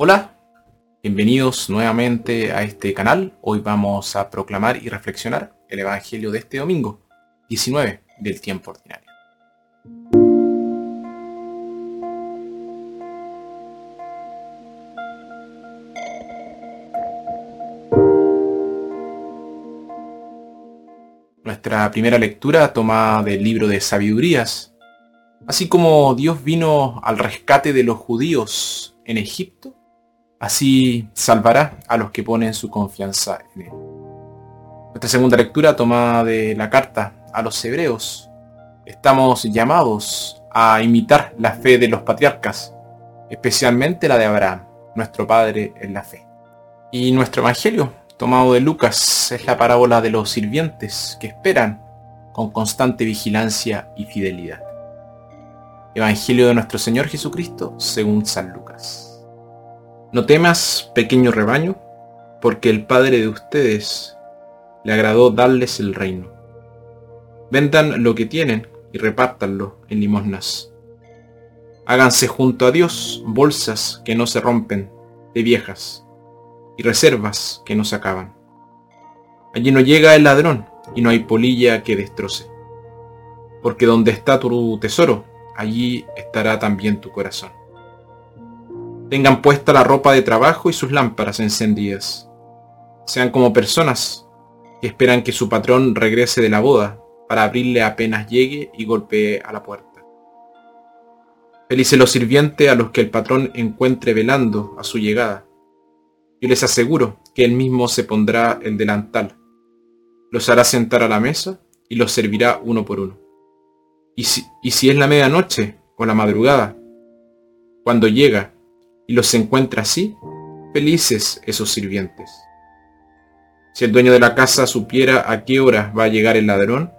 Hola, bienvenidos nuevamente a este canal. Hoy vamos a proclamar y reflexionar el Evangelio de este domingo, 19 del tiempo ordinario. Nuestra primera lectura toma del libro de Sabidurías. Así como Dios vino al rescate de los judíos en Egipto, Así salvará a los que ponen su confianza en él. Nuestra segunda lectura toma de la carta a los hebreos. Estamos llamados a imitar la fe de los patriarcas, especialmente la de Abraham, nuestro padre en la fe. Y nuestro evangelio, tomado de Lucas, es la parábola de los sirvientes que esperan con constante vigilancia y fidelidad. Evangelio de nuestro Señor Jesucristo según San Lucas. No temas, pequeño rebaño, porque el Padre de ustedes le agradó darles el reino. Vendan lo que tienen y repártanlo en limosnas. Háganse junto a Dios bolsas que no se rompen, de viejas, y reservas que no se acaban. Allí no llega el ladrón y no hay polilla que destroce. Porque donde está tu tesoro, allí estará también tu corazón. Tengan puesta la ropa de trabajo y sus lámparas encendidas. Sean como personas que esperan que su patrón regrese de la boda para abrirle apenas llegue y golpee a la puerta. Felices los sirvientes a los que el patrón encuentre velando a su llegada. Yo les aseguro que él mismo se pondrá el delantal, los hará sentar a la mesa y los servirá uno por uno. Y si, y si es la medianoche o la madrugada, cuando llega y los encuentra así, felices esos sirvientes. Si el dueño de la casa supiera a qué hora va a llegar el ladrón,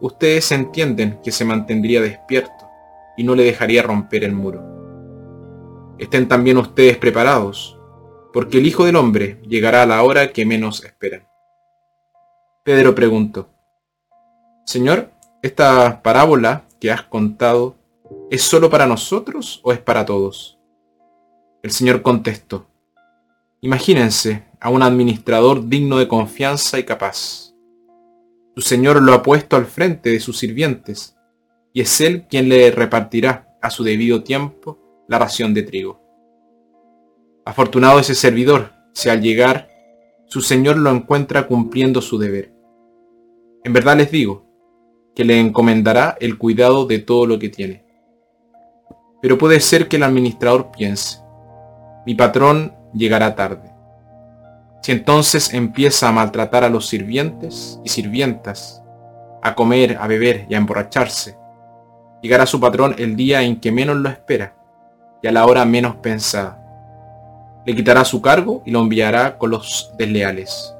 ustedes entienden que se mantendría despierto y no le dejaría romper el muro. Estén también ustedes preparados, porque el Hijo del Hombre llegará a la hora que menos esperan. Pedro preguntó, Señor, ¿esta parábola que has contado es sólo para nosotros o es para todos? El señor contestó, Imagínense a un administrador digno de confianza y capaz. Su señor lo ha puesto al frente de sus sirvientes, y es él quien le repartirá a su debido tiempo la ración de trigo. Afortunado ese servidor, si al llegar su señor lo encuentra cumpliendo su deber. En verdad les digo, que le encomendará el cuidado de todo lo que tiene. Pero puede ser que el administrador piense, mi patrón llegará tarde. Si entonces empieza a maltratar a los sirvientes y sirvientas, a comer, a beber y a emborracharse, llegará su patrón el día en que menos lo espera y a la hora menos pensada. Le quitará su cargo y lo enviará con los desleales.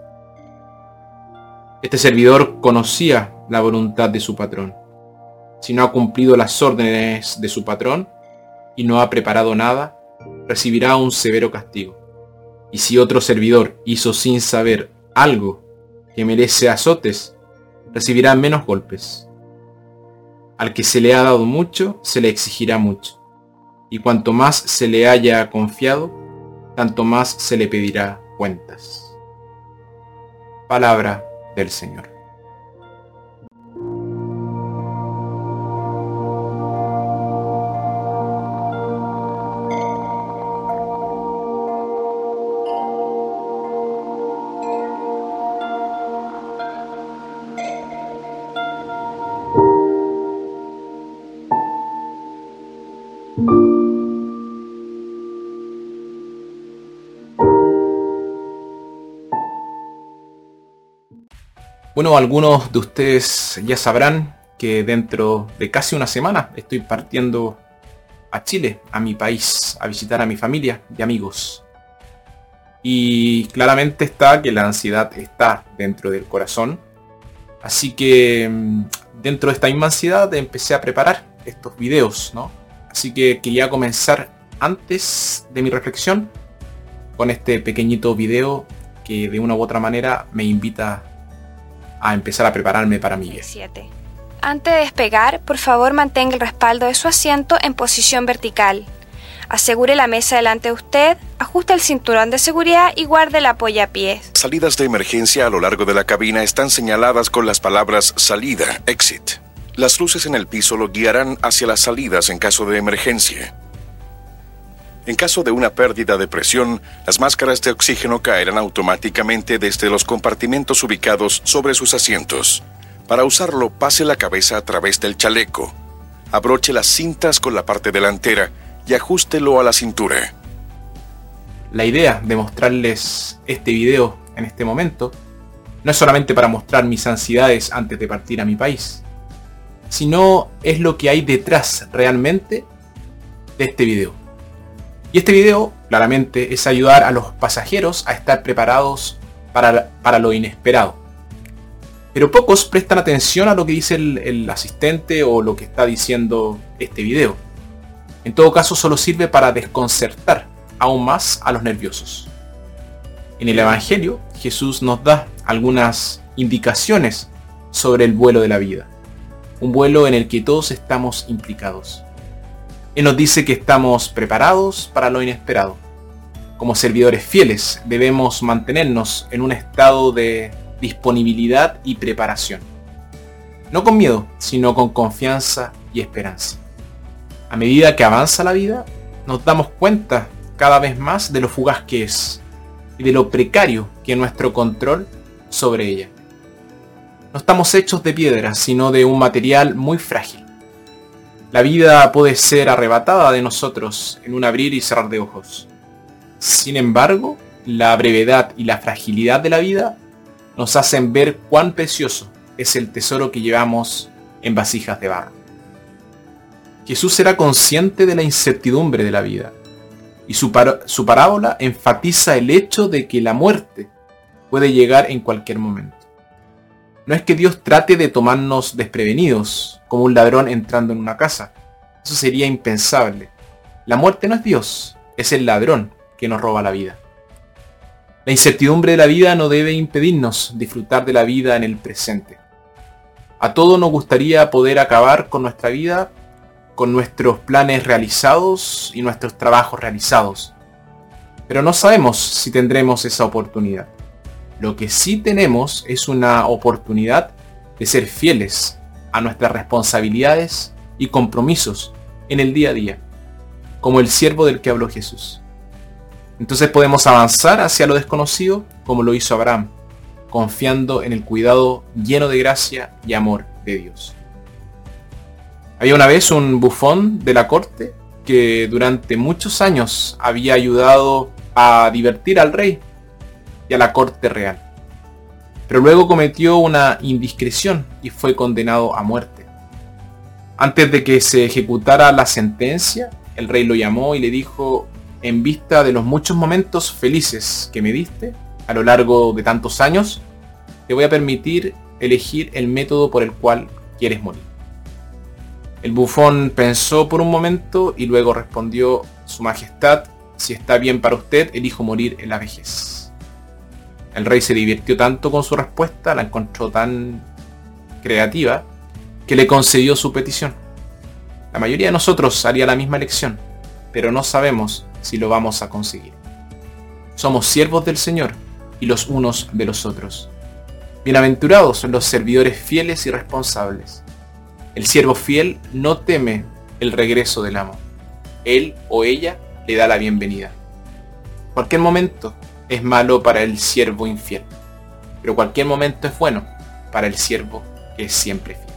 Este servidor conocía la voluntad de su patrón. Si no ha cumplido las órdenes de su patrón y no ha preparado nada, recibirá un severo castigo. Y si otro servidor hizo sin saber algo que merece azotes, recibirá menos golpes. Al que se le ha dado mucho, se le exigirá mucho. Y cuanto más se le haya confiado, tanto más se le pedirá cuentas. Palabra del Señor. Bueno, algunos de ustedes ya sabrán que dentro de casi una semana estoy partiendo a Chile, a mi país, a visitar a mi familia y amigos. Y claramente está que la ansiedad está dentro del corazón. Así que mm, dentro de esta misma ansiedad empecé a preparar estos videos, ¿no? Así que quería comenzar antes de mi reflexión con este pequeñito video que de una u otra manera me invita a empezar a prepararme para mi viaje. Antes de despegar, por favor mantenga el respaldo de su asiento en posición vertical. Asegure la mesa delante de usted, ajuste el cinturón de seguridad y guarde la polla a pies. Salidas de emergencia a lo largo de la cabina están señaladas con las palabras salida, exit. Las luces en el piso lo guiarán hacia las salidas en caso de emergencia. En caso de una pérdida de presión, las máscaras de oxígeno caerán automáticamente desde los compartimentos ubicados sobre sus asientos. Para usarlo, pase la cabeza a través del chaleco. Abroche las cintas con la parte delantera y ajústelo a la cintura. La idea de mostrarles este video en este momento no es solamente para mostrar mis ansiedades antes de partir a mi país, sino es lo que hay detrás realmente de este video. Y este video, claramente, es ayudar a los pasajeros a estar preparados para, para lo inesperado. Pero pocos prestan atención a lo que dice el, el, asistente o lo que está diciendo este video. En todo caso, solo sirve para desconcertar aún más a los nerviosos. En el Evangelio, Jesús nos da algunas indicaciones sobre el vuelo de la vida. Un vuelo en el que todos estamos implicados. Él nos dice que estamos preparados para lo inesperado. Como servidores fieles debemos mantenernos en un estado de disponibilidad y preparación. No con miedo, sino con confianza y esperanza. A medida que avanza la vida, nos damos cuenta cada vez más de lo fugaz que es y de lo precario que es nuestro control sobre ella. No estamos hechos de piedra, sino de un material muy frágil la vida puede ser arrebatada de nosotros en un abrir y cerrar de ojos. Sin embargo, la brevedad y la fragilidad de la vida nos hacen ver cuán precioso es el tesoro que llevamos en vasijas de barro. Jesús era consciente de la incertidumbre de la vida y su, su parábola enfatiza el hecho de que la muerte puede llegar en cualquier momento. No es que Dios trate de tomarnos desprevenidos, como un ladrón entrando en una casa. Eso sería impensable. La muerte no es Dios, es el ladrón que nos roba la vida. La incertidumbre de la vida no debe impedirnos disfrutar de la vida en el presente. A todos nos gustaría poder acabar con nuestra vida, con nuestros planes realizados y nuestros trabajos realizados. Pero no sabemos si tendremos esa oportunidad. Lo que sí tenemos es una oportunidad de ser fieles a nuestras responsabilidades y compromisos en el día a día, como el siervo del que habló Jesús. Entonces podemos avanzar hacia lo desconocido como lo hizo Abraham, confiando en el cuidado lleno de gracia y amor de Dios. Había una vez un bufón de la corte que durante muchos años había ayudado a divertir al rey a la corte real. Pero luego cometió una indiscreción y fue condenado a muerte. Antes de que se ejecutara la sentencia, el rey lo llamó y le dijo, en vista de los muchos momentos felices que me diste a lo largo de tantos años, te voy a permitir elegir el método por el cual quieres morir. El bufón pensó por un momento y luego respondió, Su Majestad, si está bien para usted, elijo morir en la vejez. El rey se divirtió tanto con su respuesta, la encontró tan creativa, que le concedió su petición. La mayoría de nosotros haría la misma elección, pero no sabemos si lo vamos a conseguir. Somos siervos del Señor y los unos de los otros. Bienaventurados son los servidores fieles y responsables. El siervo fiel no teme el regreso del amo. Él o ella le da la bienvenida. Cualquier momento es malo para el siervo infiel, pero cualquier momento es bueno para el siervo que es siempre fiel.